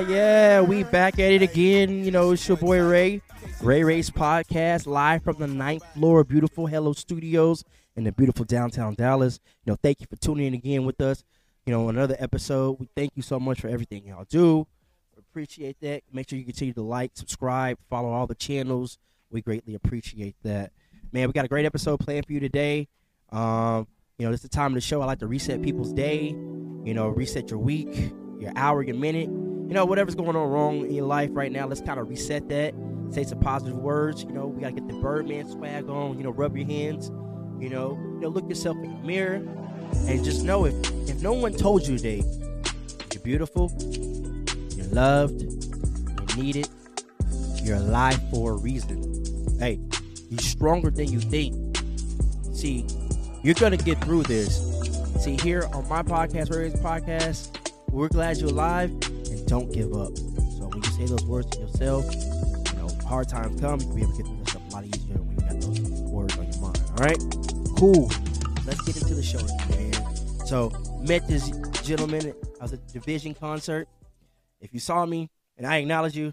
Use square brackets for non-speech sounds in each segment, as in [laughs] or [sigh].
Yeah, we back at it again. You know, it's your boy Ray, Ray Ray's podcast, live from the ninth floor beautiful Hello Studios in the beautiful downtown Dallas. You know, thank you for tuning in again with us. You know, another episode. We thank you so much for everything y'all do. Appreciate that. Make sure you continue to like, subscribe, follow all the channels. We greatly appreciate that. Man, we got a great episode planned for you today. Um, you know, this is the time of the show. I like to reset people's day. You know, reset your week, your hour, your minute. You know, whatever's going on wrong in your life right now, let's kind of reset that. Say some positive words. You know, we gotta get the Birdman swag on. You know, rub your hands. You know, you know, look yourself in the mirror, and just know if if no one told you today, you're beautiful, you're loved, you're needed, you're alive for a reason. Hey, you're stronger than you think. See, you're gonna get through this. See, here on my podcast, Ray's podcast, we're glad you're alive don't give up. So when you say those words to yourself, you know, hard times come, you'll be able to get through this stuff a lot easier when you got those words on your mind. All right, cool. Let's get into the show, man. So met this gentleman at the Division concert. If you saw me and I acknowledge you,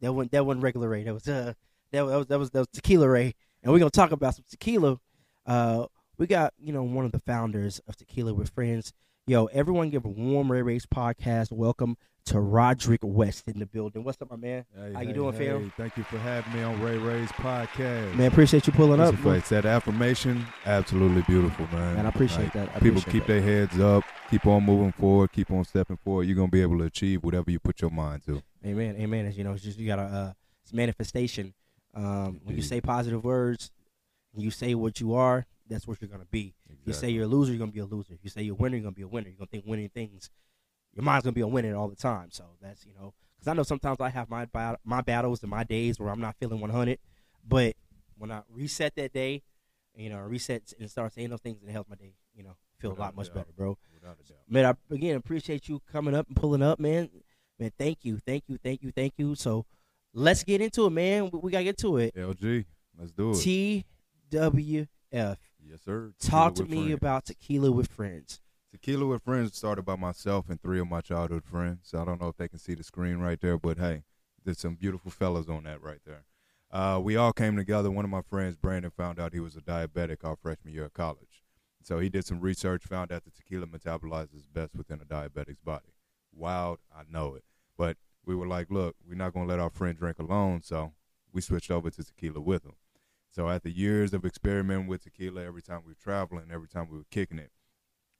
that wasn't that wasn't regular Ray. That was uh that was that was that was Tequila Ray, and we're gonna talk about some tequila. Uh, we got you know one of the founders of Tequila with Friends. Yo, everyone, give a warm Ray Ray's podcast welcome to Roddrick West in the building. What's up, my man? Hey, How you hey, doing, hey, fam? Thank you for having me on Ray Ray's podcast. Man, appreciate you pulling up. Folks, that affirmation, absolutely beautiful, man. And I appreciate Like, that. I people appreciate keep that. their heads up, keep on moving forward, keep on stepping forward. You're gonna be able to achieve whatever you put your mind to. Amen. Amen. As you know, it's just you gotta uh it's manifestation. Um when you say positive words you say what you are, that's what you're gonna be. If you say you're a loser, you're gonna be a loser. You say you're a winner, you're gonna be a winner. You're gonna think winning things. Your mind's gonna be on winning all the time. So that's you know, because I know sometimes I have my my battles and my days where I'm not feeling 100, but when I reset that day, you know, reset and start saying those things, it helps my day. You know, feel a lot much doubt. better, bro. Without a doubt. Man, I again appreciate you coming up and pulling up, man. Man, thank you, thank you, thank you, thank you. So let's get into it, man. We, we gotta get to it. LG, let's do it. TWF. yes, sir. Talk Tequila to me Friends. about tequila with friends. Tequila with Friends started by myself and three of my childhood friends. I don't know if they can see the screen right there, but hey, there's some beautiful fellas on that right there. Uh, we all came together. One of my friends, Brandon, found out he was a diabetic our freshman year of college. So he did some research, found out that tequila metabolizes best within a diabetic's body. Wild, I know it. But we were like, look, we're not going to let our friend drink alone. So we switched over to tequila with him. So after years of experimenting with tequila, every time we were traveling, every time we were kicking it,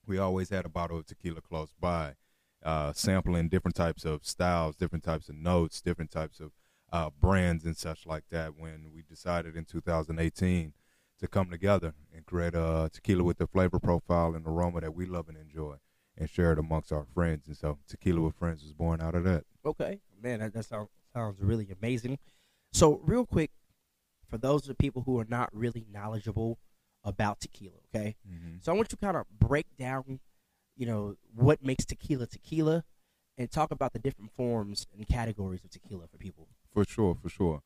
we always had a bottle of tequila close by, uh, sampling different types of styles, different types of notes, different types of uh, brands and such like that. When we decided in 2018 to come together and create a tequila with the flavor profile and aroma that we love and enjoy, and share it amongst our friends. And so, Tequila with Friends was born out of that. Okay, man, that, that sounds sounds really amazing. So, real quick, for those of the people who are not really knowledgeable about tequila, okay, Mm-hmm. so I want you to kind of break down, you know, what makes tequila tequila, and talk about the different forms and categories of tequila for people. For sure, for sure.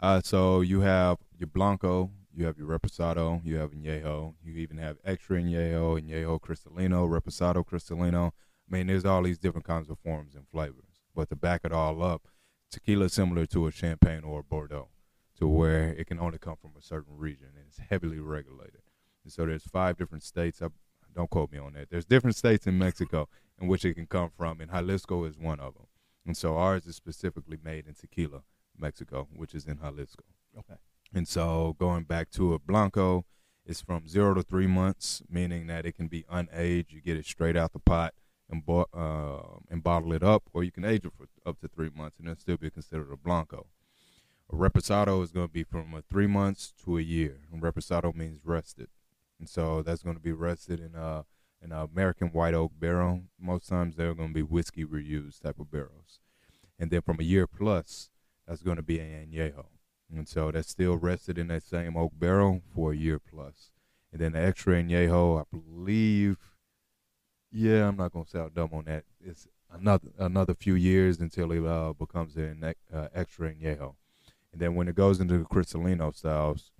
Uh, so you have your Blanco, you have your Reposado, you have Añejo, you even have Extra Añejo, Añejo Cristalino, Reposado Cristalino. I mean, there's all these different kinds of forms and flavors. But to back it all up, tequila is similar to a Champagne or a Bordeaux, to where it can only come from a certain region and it's heavily regulated. And so there's five different states. I, don't quote me on that. There's different states in Mexico in which it can come from, and Jalisco is one of them. And so ours is specifically made in Tequila, Mexico, which is in Jalisco. Okay. And so going back to a Blanco, it's from zero to three months, meaning that it can be unaged. You get it straight out the pot and, bo- uh, and bottle it up, or you can age it for up to three months and it'll still be considered a Blanco. A Reposado is going to be from a three months to a year. And Reposado means rested. And so that's going to be rested in a, in a American white oak barrel. Most times they're going to be whiskey reused type of barrels. And then from a year plus, that's going to be an añejo. And so that's still rested in that same oak barrel for a year plus. And then the extra añejo, I believe, yeah, I'm not going to sound dumb on that. It's another another few years until it uh, becomes an uh, extra añejo. And then when it goes into the Cristalino styles,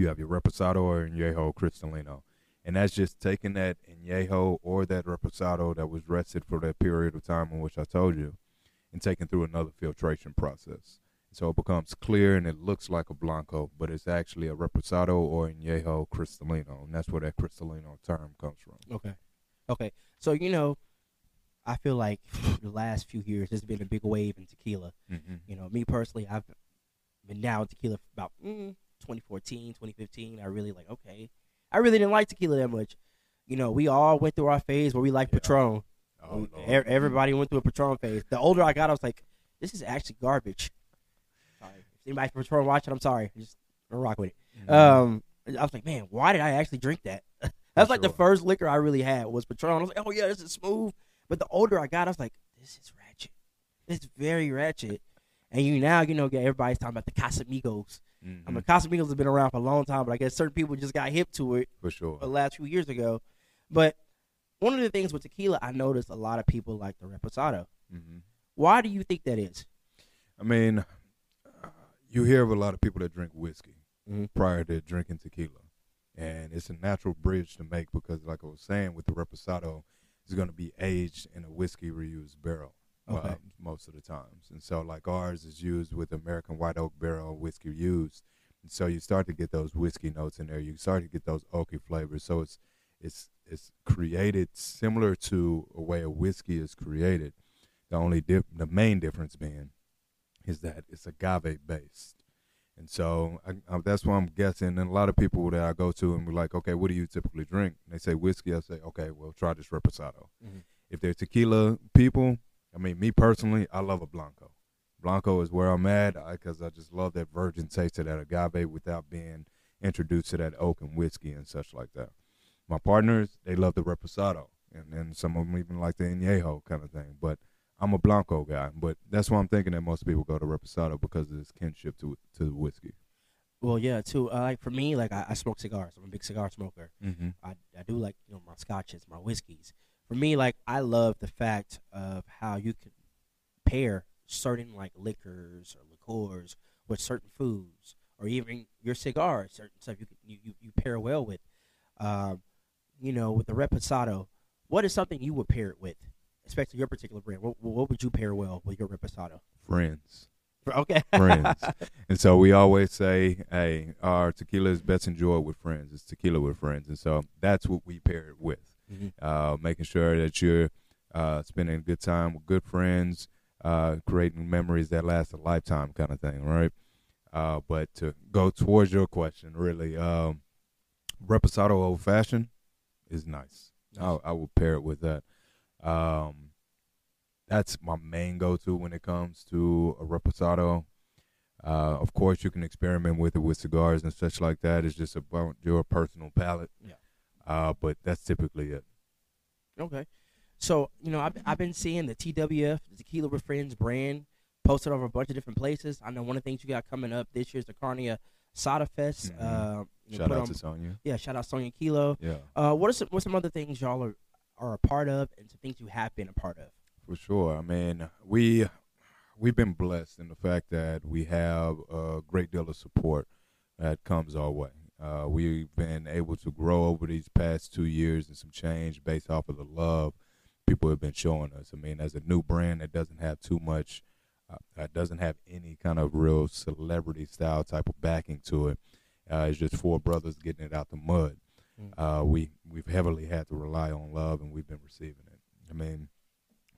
you have your Reposado or Añejo Cristalino. and that's just taking that añejo or that reposado that was rested for that period of time in which I told you, and taken through another filtration process. So it becomes clear and it looks like a blanco, but it's actually a reposado or añejo cristalino, and that's where that cristalino term comes from. Okay. Okay. So you know, I feel like the last few years there's been a big wave in tequila. Mm-hmm. You know, me personally, I've been down with tequila for about mm, 2014, 2015. I really like. Okay, I really didn't like tequila that much. You know, we all went through our phase where we like Yeah. Patron. Oh, We- e- everybody went through a Patron phase. The older I got, I was like, this is actually garbage. Sorry, if anybody from Patron watching, I'm sorry. Just rock with it. Mhm. Um, I was like, man, why did I actually drink that? [laughs] That's like the first liquor I really had was Patron. I was like, oh yeah, this is smooth. But the older I got, I was like, this is ratchet. It's very ratchet. And you now, you know, get everybody's talking about the Casamigos. Mhm. I mean, Casamigos has been around for a long time, but I guess certain people just got hip to it for sure. the last few years ago. But one of the things with tequila, I noticed a lot of people like the Reposado. hmm Why do you think that is? I mean, uh, you hear of a lot of people that drink whiskey Mhm. prior to drinking tequila, and it's a natural bridge to make because, like I was saying, with the reposado, it's going to be aged in a whiskey reused barrel. Okay. uh, most of the times, and so like ours is used with American white oak barrel whiskey used, and so you start to get those whiskey notes in there. You start to get those oaky flavors. So it's it's it's created similar to a way a whiskey is created. The only dif- the main difference being is that it's agave based. And so I, I, that's why I'm guessing. And a lot of people that I go to and be like, okay, what do you typically drink? And they say whiskey. I say, okay, well, try this reposado. Mhm. If they're tequila people, I mean, me personally, I love a blanco. Blanco is where I'm at because I, just love that virgin taste of that agave without being introduced to that oak and whiskey and such like that. My partners, they love the reposado, and then some of them even like the añejo kind of thing. But I'm a blanco guy, but that's why I'm thinking that most people go to reposado because of its kinship to to the whiskey. Well, yeah, too. Uh, like for me, like I, I smoke cigars. I'm a big cigar smoker. Mm-hmm. I, I do like you know my scotches, my whiskeys. For me, like I love the fact of how you can pair certain like liquors or liqueurs with certain foods, or even your cigars, certain stuff you can, you, you, you pair well with. Um, you know, with the reposado, what is something you would pair it with, especially your particular brand? What, what would you pair well with your reposado? Friends. Okay, [laughs] friends. and so we always say, hey, our tequila is best enjoyed with friends. It's tequila with friends. And so that's what we pair it with. Mhm. Uh, making sure that you're uh, spending a good time with good friends, uh, creating memories that last a lifetime kind of thing, right? Uh, but to go towards your question, really, um, Reposado Old Fashioned is nice. I, I will pair it with that. Um, that's my main go-to when it comes to a reposado. Uh, of course, you can experiment with it with cigars and such like that. It's just about your personal palate. Yeah. Uh, but that's typically it. Okay. So, you know, I've, I've been seeing the TWF, the Tequila with Friends brand, posted over a bunch of different places. I know one of the things you got coming up this year is the Carne Asada Fest. Mhm. Uh, you know, Shout out on- to Sonya. Yeah, shout out Sonia Kilo. Yeah, Uh, what are some, what some other things y'all are, are a part of and some things you have been a part of? for sure. I mean, we we've been blessed in the fact that we have a great deal of support that comes our way. Uh, we've been able to grow over these past two years and some change based off of the love people have been showing us. I mean, as a new brand that doesn't have too much, uh, that doesn't have any kind of real celebrity style type of backing to it. Uh, it's just four brothers getting it out the mud. Mm. Uh, we we've heavily had to rely on love, and we've been receiving it. I mean,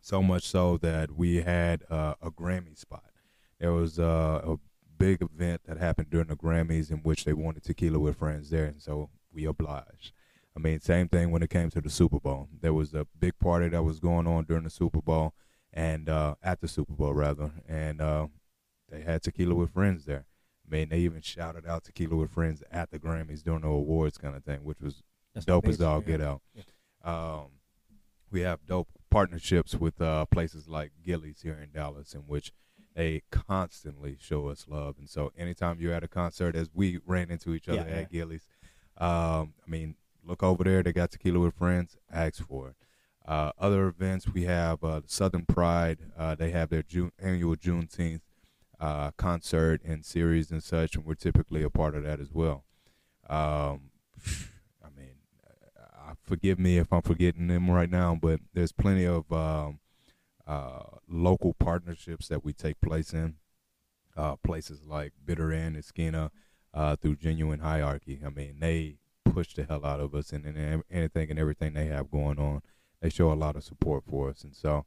so much so that we had uh, a Grammy spot. There was uh, a big event that happened during the Grammys in which they wanted tequila with friends there, and so we obliged. I mean, same thing when it came to the Super Bowl. There was a big party that was going on during the Super Bowl, and uh, at the Super Bowl rather, and uh, they had tequila with friends there. I mean, they even shouted out tequila with friends at the Grammys during the awards kind of thing, which was That's dope as all yeah. get out. Yeah. Um, we have dope partnerships with uh, places like Gilley's here in Dallas, in which they constantly show us love. And so, anytime you're at a concert, as we ran into each other Yeah, at Gilley's, um, I mean, look over there. They got tequila with friends. Ask for it. Uh, other events we have uh, Southern Pride. Uh, they have their June annual Juneteenth uh, concert and series and such, and we're typically a part of that as well. Um, I mean, forgive me if I'm forgetting them right now, but there's plenty of um, uh, local partnerships that we take place in. Uh, places like Bitter End and Skeena uh, through Genuine Hierarchy. I mean, they push the hell out of us and, and anything and everything they have going on. They show a lot of support for us, and so,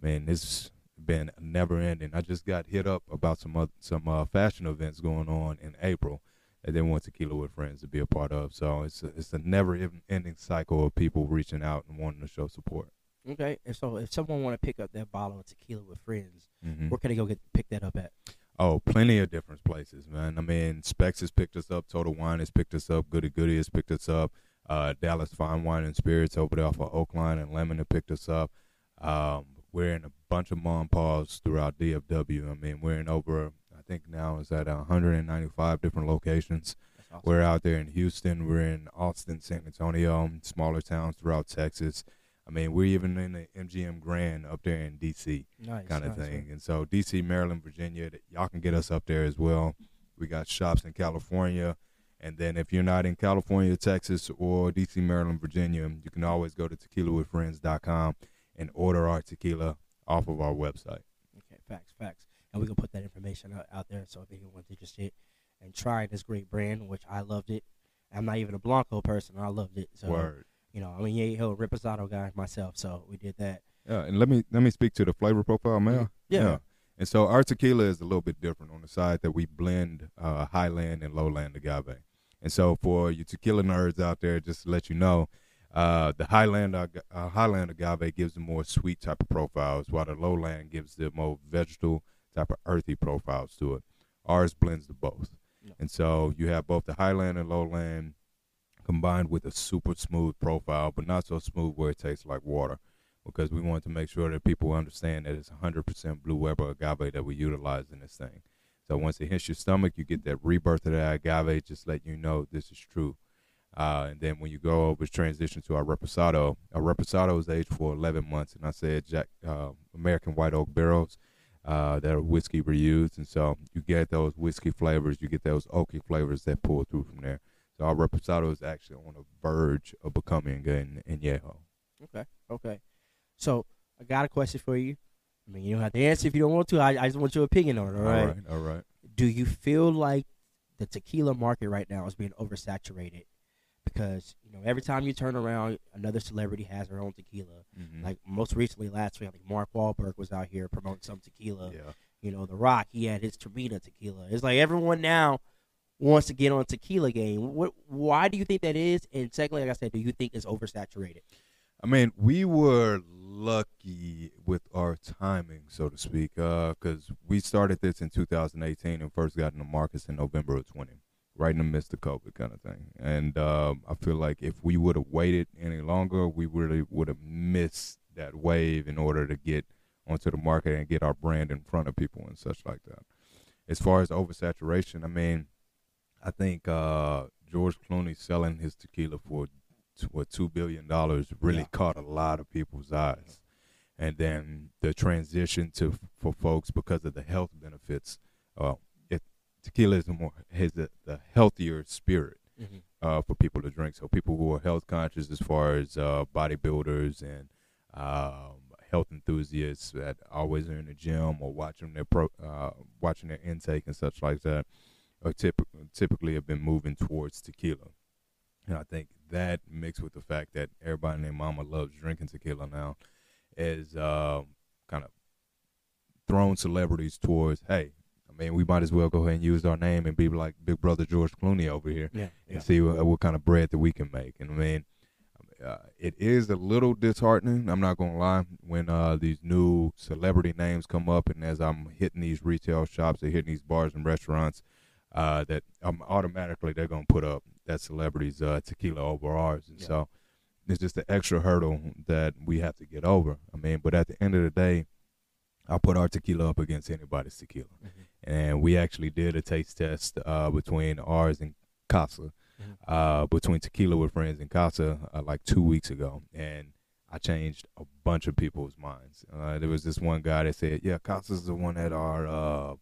man, this been never ending. I just got hit up about some other, some uh, fashion events going on in April that they want Tequila with Friends to be a part of. So it's a, it's a never ending cycle of people reaching out and wanting to show support. Okay, and so if someone want to pick up that bottle of tequila with friends, mm-hmm. where can they go get pick that up at? Oh, plenty of different places, man. I mean, Spec's has picked us up. Total Wine has picked us up. Goody Goody has picked us up. Uh, Dallas Fine Wine and Spirits over there off of Oak Lawn and Lemmon have picked us up. Um, we're in a bunch of mom paws throughout DFW. I mean, we're in over, I think now is at 195 different locations. Awesome. We're out there in Houston. We're in Austin, San Antonio, smaller towns throughout Texas. I mean, we're even in the MGM Grand up there in DC, nice, kind of nice, thing. And so DC, Maryland, Virginia, y'all can get us up there as well. We got shops in California. And then if you're not in California, Texas, or DC, Maryland, Virginia, you can always go to tequilawithfriends.com and order our tequila off of our website. Okay, facts, facts. And we can put that information out, out there so if anyone's interested and try this great brand, which I loved it. I'm not even a Blanco person. I loved it. So, Word. You know, I mean, yeah, he'll Reposado guy myself, so we did that. Yeah, and let me let me speak to the flavor profile, man. Yeah. yeah. And so our tequila is a little bit different on the side that we blend uh, highland and lowland agave. And so for you tequila nerds out there, just to let you know, uh, the highland uh, highland agave gives the more sweet type of profiles, while the lowland gives the more vegetal type of earthy profiles to it. Ours blends the both. Yeah. And so you have both the highland and lowland combined with a super smooth profile, but not so smooth where it tastes like water. Because we want to make sure that people understand that it's 100% Blue Weber agave that we utilize in this thing. So once it hits your stomach, you get that rebirth of that agave, just let you know this is true. Uh, and then when you go over transition to our reposado, our reposado is aged for 11 months, and I said Jack uh, American White Oak barrels uh, that are whiskey reused, and so you get those whiskey flavors, you get those oaky flavors that pull through from there. So our reposado is actually on the verge of becoming an añejo. Okay, okay. So I got a question for you. I mean, you don't have to answer if you don't want to. I, I just want your opinion on it. All right. All right. All right. Do you feel like the tequila market right now is being oversaturated? Because you know, every time you turn around, another celebrity has their own tequila. Mm-hmm. Like most recently, last week, I think Mark Wahlberg was out here promoting some tequila. Yeah. You know, The Rock, he had his Teremana tequila. It's like everyone now wants to get on tequila game. What? Why do you think that is? And secondly, like I said, do you think it's oversaturated? I mean, we were lucky with our timing, so to speak, because uh, we started this in 2018 and first got in the markets in November of 20, right in the midst of COVID kind of thing. And uh, I feel like if we would have waited any longer, we really would have missed that wave in order to get onto the market and get our brand in front of people and such like that. As far as oversaturation, I mean, I think uh, George Clooney selling his tequila for what two billion dollars really yeah. caught a lot of people's eyes, and then the transition to for folks because of the health benefits. Uh, it, tequila is more has the, the healthier spirit mm-hmm. uh, for people to drink. So people who are health conscious, as far as uh, bodybuilders and um, health enthusiasts that always are in the gym or watching their pro, uh, watching their intake and such like that, are typically typically have been moving towards tequila. And I think that mixed with the fact that everybody named Mama loves drinking tequila now is uh, kind of thrown celebrities towards, hey, I mean, we might as well go ahead and use our name and be like Big Brother George Clooney over here yeah, and yeah. see what, what, kind of bread that we can make. And I mean, uh, it is a little disheartening. I'm not gonna lie. When uh, these new celebrity names come up, and as I'm hitting these retail shops, or hitting these bars and restaurants, uh, that um, automatically they're gonna put up that celebrity's uh, tequila over ours, and yeah. so it's just an extra hurdle that we have to get over. I mean, but at the end of the day, I'll put our tequila up against anybody's tequila, mm-hmm. and we actually did a taste test uh, between ours and Casa, mm-hmm. uh, between Tequila with Friends and Casa, uh, like two weeks ago, and I changed a bunch of people's minds. Uh, there was this one guy that said, "Yeah, Casa's the one at our uh,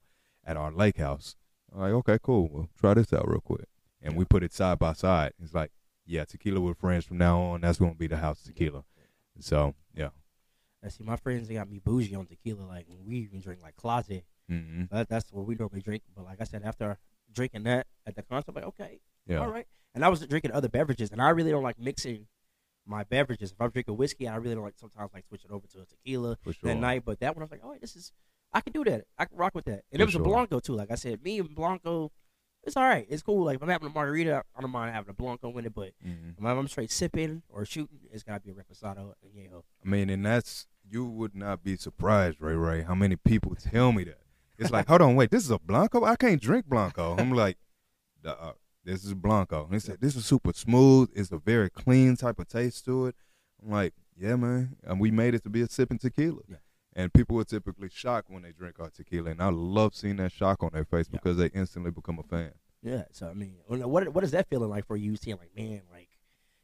at our lake house." I'm like, okay, cool. Well, try this out real quick. And we put it side by side. It's like, yeah, tequila with friends from now on. That's gonna be the house tequila. So yeah. I see my friends they got me bougie on tequila. Like we even drink like closet. hmm That, that's what we normally drink. But like I said, after drinking that at the concert, I'm like, okay, Yeah. all right. And I was drinking other beverages, and I really don't like mixing my beverages. If I'm drinking whiskey, I really don't like sometimes like switch it over to a tequila sure. that night. But that one, I was like, oh, this is I can do that. I can rock with that. And For it was sure. a Blanco too. Like I said, me and Blanco, it's all right. It's cool. Like if I'm having a margarita, I don't mind having a Blanco in it. But Mhm. if I'm straight sipping or shooting, it's gotta be a reposado and yeah. I mean, and that's you would not be surprised, Ray Ray, how many people tell me that. It's like, hold on, wait, this is a Blanco? I can't drink Blanco. I'm like, "Duh, this is Blanco. And they said, this is super smooth. It's a very clean type of taste to it. I'm like, yeah, man. And we made it to be a sipping tequila. Yeah. And people are typically shocked when they drink our tequila. And I love seeing that shock on their face Yeah. because they instantly become a fan. Yeah, so I mean, what what is that feeling like for you? Seeing like, man, like,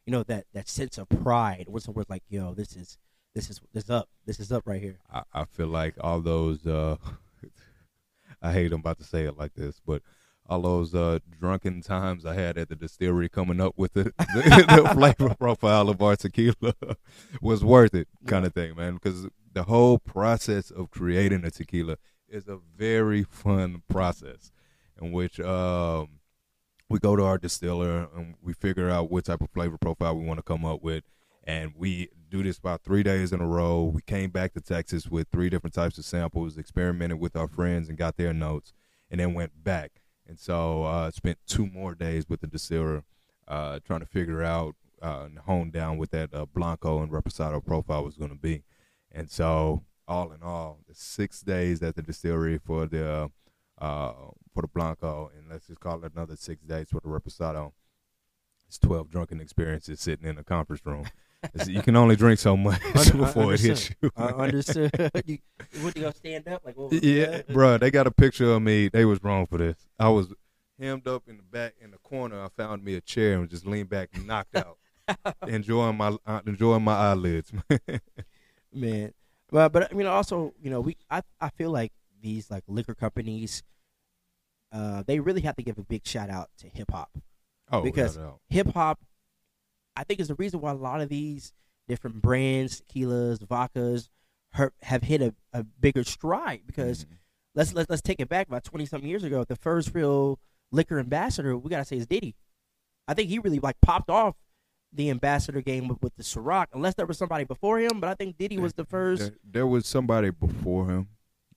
you know, that that sense of pride. What's the word like, yo, this is this is this is up, this is up right here. I, I feel like all those uh [laughs] I hate I'm about to say it like this, but all those uh drunken times I had at the distillery coming up with the, [laughs] the, the flavor profile of our tequila [laughs] was worth it kind of thing, man. Because the whole process of creating a tequila is a very fun process in which um we go to our distiller and we figure out what type of flavor profile we want to come up with and we do this about three days in a row. We came back to Texas with three different types of samples, experimented with our friends and got their notes, and then went back. And so uh, spent two more days with the distiller, uh, trying to figure out uh, and hone down what that uh, Blanco and Reposado profile was going to be. And so, all in all, the six days at the distillery for the uh, for the Blanco, and let's just call it another six days for the Reposado. It's twelve drunken experiences sitting in a conference room. You can only drink so much [laughs] [laughs] before it hits you. I understood. [laughs] you, what you gonna stand up like? Yeah, bruh, they got a picture of me. They was wrong for this. I was hemmed up in the back in the corner. I found me a chair and just leaned back and knocked out, enjoying my uh, enjoying my eyelids. Man. But but I mean, also, you know, we I I feel like these like liquor companies, uh, they really have to give a big shout out to hip hop. oh, Because- without a doubt. hip hop, I think, is the reason why a lot of these different brands, tequilas, vodkas, her, have hit a, a bigger stride. Because Mhm. let's let's let's take it back about twenty something years ago. The first real liquor ambassador, we gotta say, is Diddy. I think he really like popped off the ambassador game with, with the Ciroc, unless there was somebody before him. But I think Diddy was the first. There, there was somebody before him.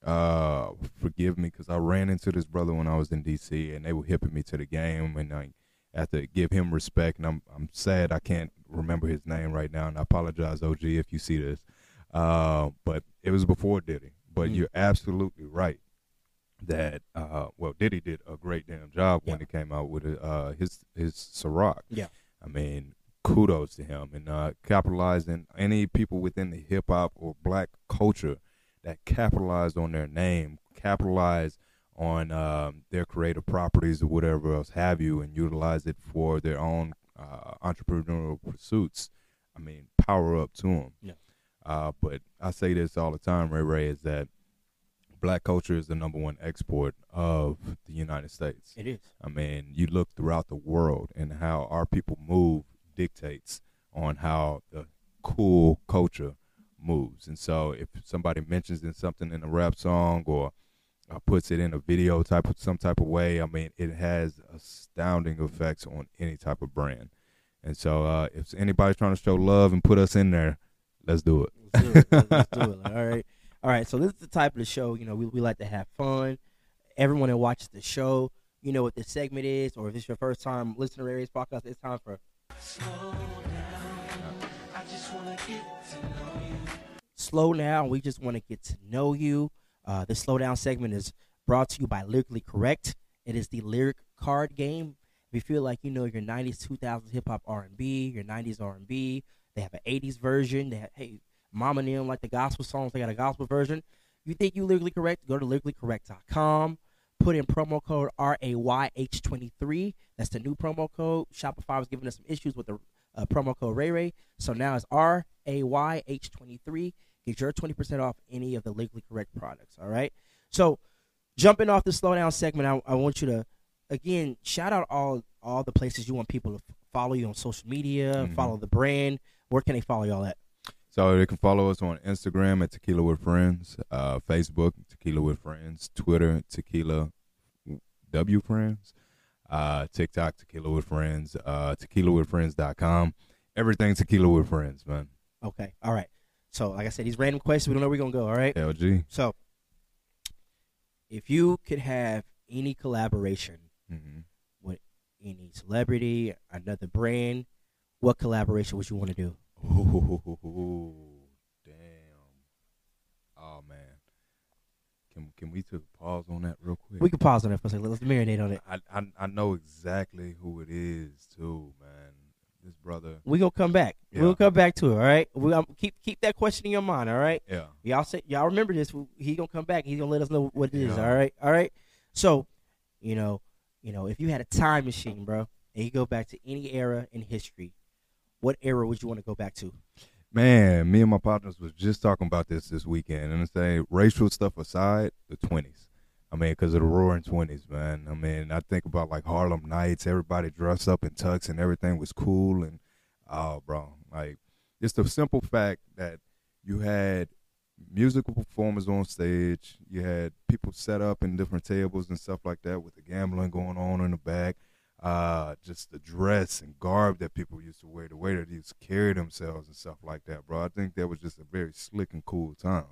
Uh, forgive me because I ran into this brother when I was in DC, and they were hipping me to the game, and I have to give him respect. And I'm I'm sad I can't remember his name right now, and I apologize, OG, if you see this. Uh, but it was before Diddy. But Mm. you're absolutely right that uh, well, Diddy did a great damn job when Yeah. it came out with uh his his Ciroc. Yeah. I mean, kudos to him and uh, capitalizing any people within the hip hop or black culture that capitalized on their name, capitalize on um, their creative properties or whatever else have you, and utilize it for their own uh, entrepreneurial pursuits. I mean, power up to them. Yeah. Uh, but I say this all the time, Ray Ray, is that black culture is the number one export of the United States. It is. I mean, you look throughout the world and how our people move dictates on how the cool culture moves. And so, if somebody mentions in something in a rap song or uh, puts it in a video type of some type of way, I mean, it has astounding effects on any type of brand. And so, uh, if anybody's trying to show love and put us in there, let's do it. Let's do it. Let's- do it. [laughs] All right. All right. So this is the type of the show, you know, we, we like to have fun. Everyone that watches the show, you know what this segment is, or if it's your first time listening to Aries podcast, it's time for Slow Down. We just want to get to know you. Uh, the Slow Down segment is brought to you by Lyrically Correct. It is the lyric card game. If you feel like you know your '90s, 2000s hip hop R&B, your '90s R&B, they have an '80s version. They have, hey, Mama and them like the gospel songs. They got a gospel version. You think you lyrically correct? Go to lyricallycorrect.com. Put in promo code RAYH23. That's the new promo code. Shopify was giving us some issues with the uh, promo code Ray Ray. So now it's RAYH23. Get your 20% off any of the Lyrically Correct products. All right. So jumping off the slowdown segment, I, I want you to again shout out all all the places you want people to follow you on social media, Mhm. follow the brand, where can they follow y'all at? So they can follow us on Instagram at Tequila with Friends, uh, Facebook Tequila with Friends, Twitter Tequila W Friends, uh, TikTok Tequila with Friends, uh, TequilaWithFriends.com. Everything Tequila with Friends, man. Okay, all right. So, like I said, these random questions, we don't know where we're gonna go. All right. LG. So, if you could have any collaboration hmm with any celebrity, another brand, what collaboration would you want to do? Ooh, damn. Oh man. Can can we take a pause on that real quick? We can pause on that for a second. Let's marinate on it. I, I I know exactly who it is too, man. This brother. We gonna come back. Yeah. We'll come back to it. All right. We um, keep keep that question in your mind. All right. Yeah. Y'all say y'all remember this. He gonna come back. He's gonna let us know what it is. Yeah. All right. All right. So, you know, you know, if you had a time machine, bro, and you go back to any era in history, what era would you want to go back to? Man, me and my partners was just talking about this this weekend, and say racial stuff aside, the twenties. I mean, because of the Roaring Twenties, man. I mean, I think about like Harlem Nights. Everybody dressed up in tux, and everything was cool. And oh, bro, like just the simple fact that you had musical performers on stage. You had people set up in different tables and stuff like that, with the gambling going on in the back. Uh, just the dress and garb that people used to wear, the way that they used to carry themselves and stuff like that, bro. I think that was just a very slick and cool time.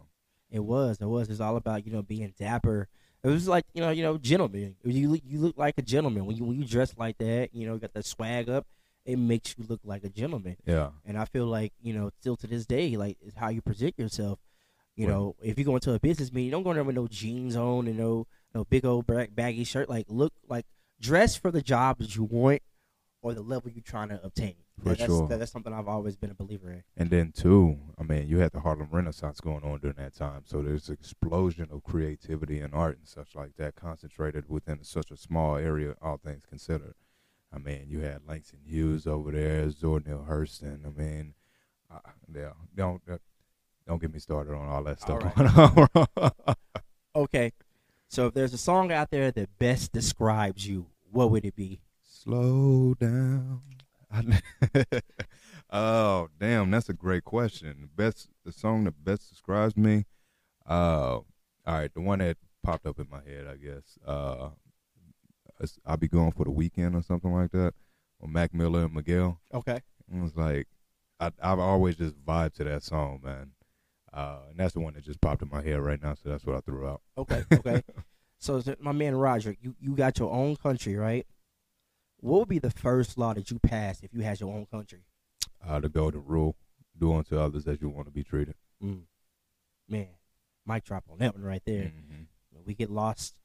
It was. It was. It's all about you know being dapper. It was like you know you know gentleman. You look you look like a gentleman when you when you dress like that. You know got that swag up. It makes you look like a gentleman. Yeah. And I feel like you know still to this day like it's how you present yourself. You Right. know if you go into a business meeting, don't go in there with no jeans on and no no big old baggy shirt. Like look like dress for the job that you want or the level you're trying to obtain. For that's, sure. that- that's something I've always been a believer in. And then too, I mean, you had the Harlem Renaissance going on during that time, so there's an explosion of creativity and art and such like that concentrated within such a small area. All things considered, I mean, you had Langston Hughes over there, Zora Neale Hurston. I mean, uh, yeah, don't uh, don't get me started on all that stuff All [laughs] going on. Okay, so if there's a song out there that best describes you, what would it be? Slow down. [laughs] Oh, damn, that's a great question. The best, the song that best describes me. Uh, all right, the one that popped up in my head, I guess. Uh, I'll be going for the weekend or something like that. Or Mac Miller and Miguel. Okay. It was like, I, I've always just vibe to that song, man. Uh, and that's the one that just popped in my head right now, so that's what I threw out. Okay. [laughs] Okay. so my man Roddrick, you you got your own country, right? What would be the first law that you pass if you had your own country? Uh, the golden rule: do unto others as you want to be treated. Mm. Man, mic drop on that one right there. Mhm. We get lost.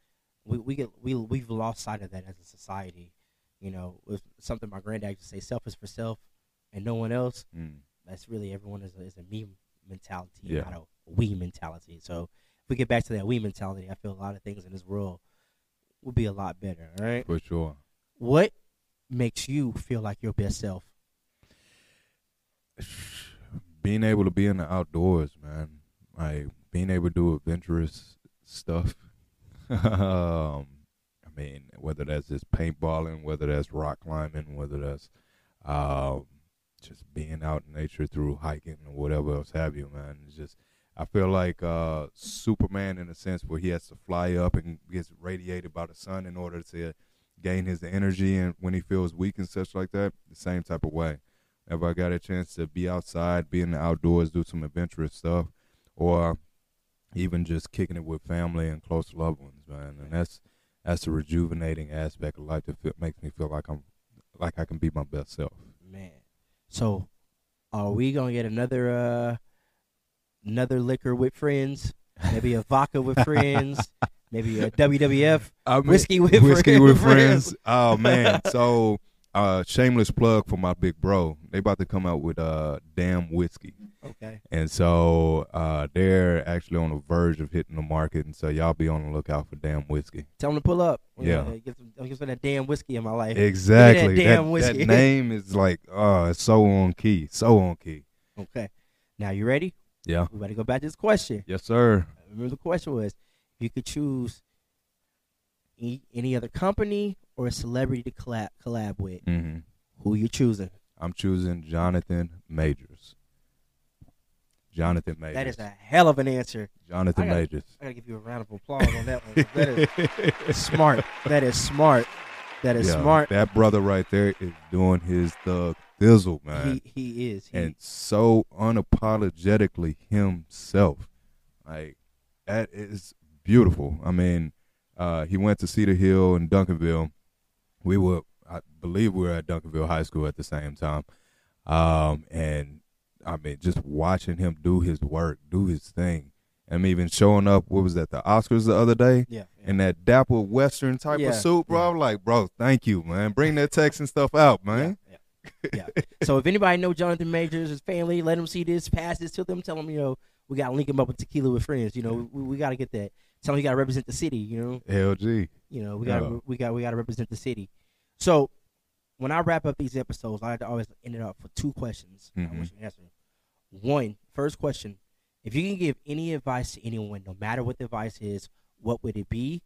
We we get we we've lost sight of that as a society. You know, something my granddad used to say: "Self is for self, and no one else." Mm. That's really everyone is a, is a me mentality, Yeah. not a we mentality. So if we get back to that we mentality, I feel a lot of things in this world will be a lot better. All right. For sure. What makes you feel like your best self? [sighs] being able to be in the outdoors, man. Like being able to do adventurous stuff. [laughs] um, I mean, whether that's just paintballing, whether that's rock climbing, whether that's um, just being out in nature through hiking or whatever else have you, man. It's just I feel like uh, Superman in a sense where he has to fly up and gets radiated by the sun in order to gain his energy and when he feels weak and such like that. The same type of way. If I got a chance to be outside, be in the outdoors, do some adventurous stuff, or even just kicking it with family and close loved ones, man. And that's that's a rejuvenating aspect of life that makes me feel like I'm like I can be my best self. Man. So are we gonna get another uh another liquor with friends? Maybe a vodka with friends? Maybe a WWF [laughs] I mean, whiskey with whiskey friends. with [laughs] friends. Oh man! So uh, shameless plug for my big bro. They about to come out with uh damn whiskey. Okay. And so uh, they're actually on the verge of hitting the market, and so y'all be on the lookout for damn whiskey. Tell them to pull up. Yeah. Get some, get some that damn whiskey in my life. Exactly. damn that, whiskey. that name is like, oh, it's so on key, so on key. Okay. Now you ready? Yeah. We better go back to this question. Yes, sir. Remember the question was, if you could choose any, any other company or a celebrity to collab collab with, hmm Who you choosing? I'm choosing Jonathan Majors. Jonathan Majors. That is a hell of an answer. Jonathan I gotta- Majors. I gotta give you a round of applause on that one. That is [laughs] smart. That is smart. That is Yeah, smart. That brother right there is doing his thug thizzle, man. He he is. He, and so unapologetically himself. Like that is beautiful. I mean, uh, he went to Cedar Hill and Duncanville. We were, I believe, we were at Duncanville High School at the same time. Um, and I mean, just watching him do his work, do his thing. I'm even showing up. What was that? The Oscars the other day yeah. yeah. in that dapper Western type Yeah, of suit, bro. yeah. I'm like, bro, thank you, man. Bring that Texan stuff out, man. Yeah, yeah. yeah. So if anybody know Jonathan Majors, his family, let him see this, pass this to them, tell them, you know, we got to link him up with Tequila with Friends. You know, we, we got to get that. Tell him you got to represent the city. You know, LG. you know, we got to we got we got to represent the city. So when I wrap up these episodes, I like to always end it up for two questions. I Mhm. want you to answer. One, first question: If you can give any advice to anyone, no matter what the advice is, what would it be?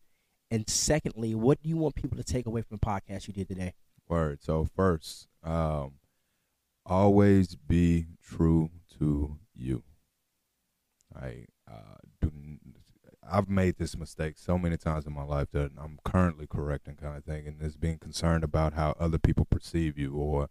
And secondly, what do you want people to take away from the podcast you did today? Word. So first, um, always be true to you. I uh, do. I've made this mistake so many times in my life that I'm currently correcting, kind of thing, and is being concerned about how other people perceive you, or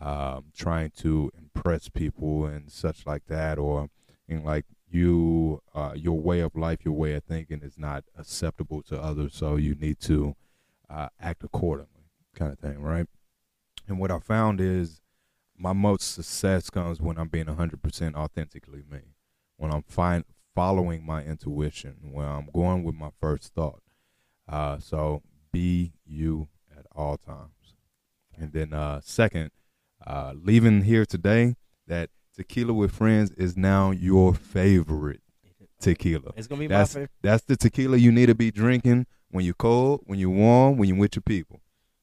um, trying to impress people and such like that, or in like you, uh, your way of life, your way of thinking is not acceptable to others, so you need to uh, act accordingly, kind of thing, right? And what I found is my most success comes when I'm being 100% authentically me, when I'm fine, following my intuition, when I'm going with my first thought. Uh, so be you at all times. And then, uh, second, uh, leaving here today, that tequila with friends is now your favorite tequila. It's gonna be That's my favorite. that's the tequila you need to be drinking when you're cold, when you're warm, when you're with your people.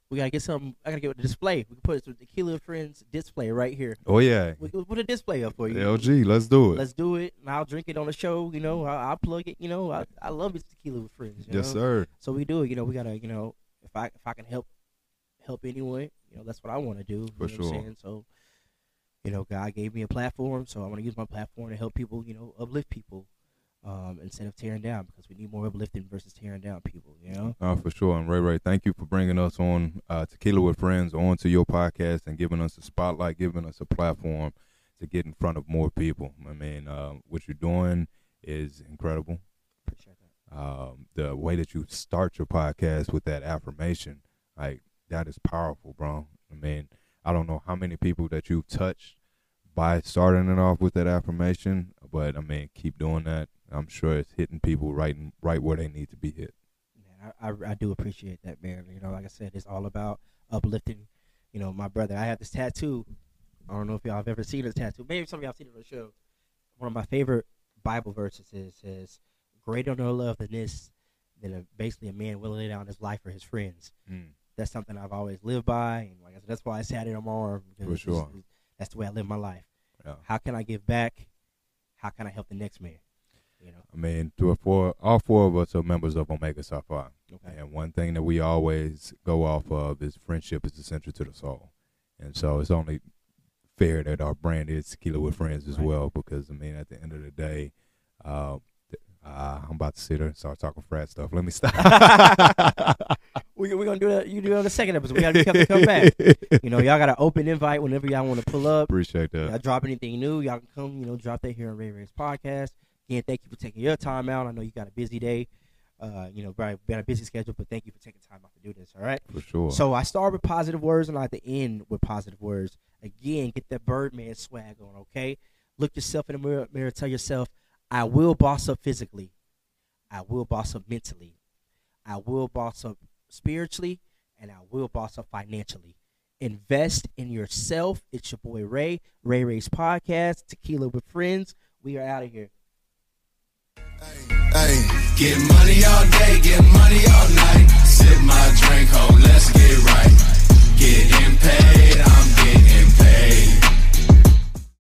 We gotta get something. I gotta get a display. We can put it the Tequila Friends display right here. Oh yeah, We can put a display up for you. LG, let's do it. Let's do it. And I'll drink it on the show. You know, I'll, I'll plug it. You know, I, I love this tequila with friends. You yes, know? sir. So we do it. You know, we gotta. You know, if I if I can help help anyone, you know, that's what I want to do. For you know What I'm sure. saying? So, you know, God gave me a platform, so I want to use my platform to help people. You know, uplift people. Um, instead of tearing down, because we need more uplifting versus tearing down people. You know, Oh, for sure. And Ray Ray, thank you for bringing us on uh, Tequila with Friends onto your podcast and giving us a spotlight, giving us a platform to get in front of more people. I mean, uh, what you're doing is incredible. appreciate that. Um, the way that you start your podcast with that affirmation, like that is powerful, bro. I mean, I don't know how many people that you've touched by starting it off with that affirmation, but I mean, keep doing that. I'm sure it's hitting people right in, right where they need to be hit. Man, I, I I do appreciate that, man. You know, like I said, it's all about uplifting. You know, my brother. I have this tattoo. I don't know if y'all have ever seen this tattoo. Maybe some of y'all have seen it on the show. One of my favorite Bible verses is says, "Greater no love than this, than a, basically a man willing to lay down his life for his friends." Mm. That's something I've always lived by, and like I said, that's why I sat it on my arm. For sure. that's the way I live my life. Yeah. How can I give back? How can I help the next man? You know. I mean, to for all four of us are members of Omega Psi Phi. Okay. And one thing that we always go off of is friendship is essential to the soul. And so it's only fair that our brand is Tequila with Friends as Right. well, because I mean, at the end of the day, uh, uh, I'm about to sit there and start talking frat stuff. Let me stop. [laughs] we we're gonna do that. You do it on the second episode. We gotta come, come back. [laughs] You know, y'all got an open invite whenever y'all want to pull up. Appreciate that. Y'all drop anything new, y'all can come. You know, drop that here on Ray Ray's podcast. Again, thank you for taking your time out. I know you got a busy day. Uh, you know, very been a busy schedule, but thank you for taking time out to do this. All right. For sure. So I start with positive words and I like to end with positive words. Again, get that Birdman swag on, okay? Look yourself in the mirror, mirror tell yourself, I will boss up physically. I will boss up mentally. I will boss up spiritually. And I will boss up financially. Invest in yourself. It's your boy Ray, Ray Ray's podcast, Tequila with Friends. We are out of here. Hey, get money all day, get money all night. Sip my drink, ho, let's get right. Getting paid, I'm getting paid.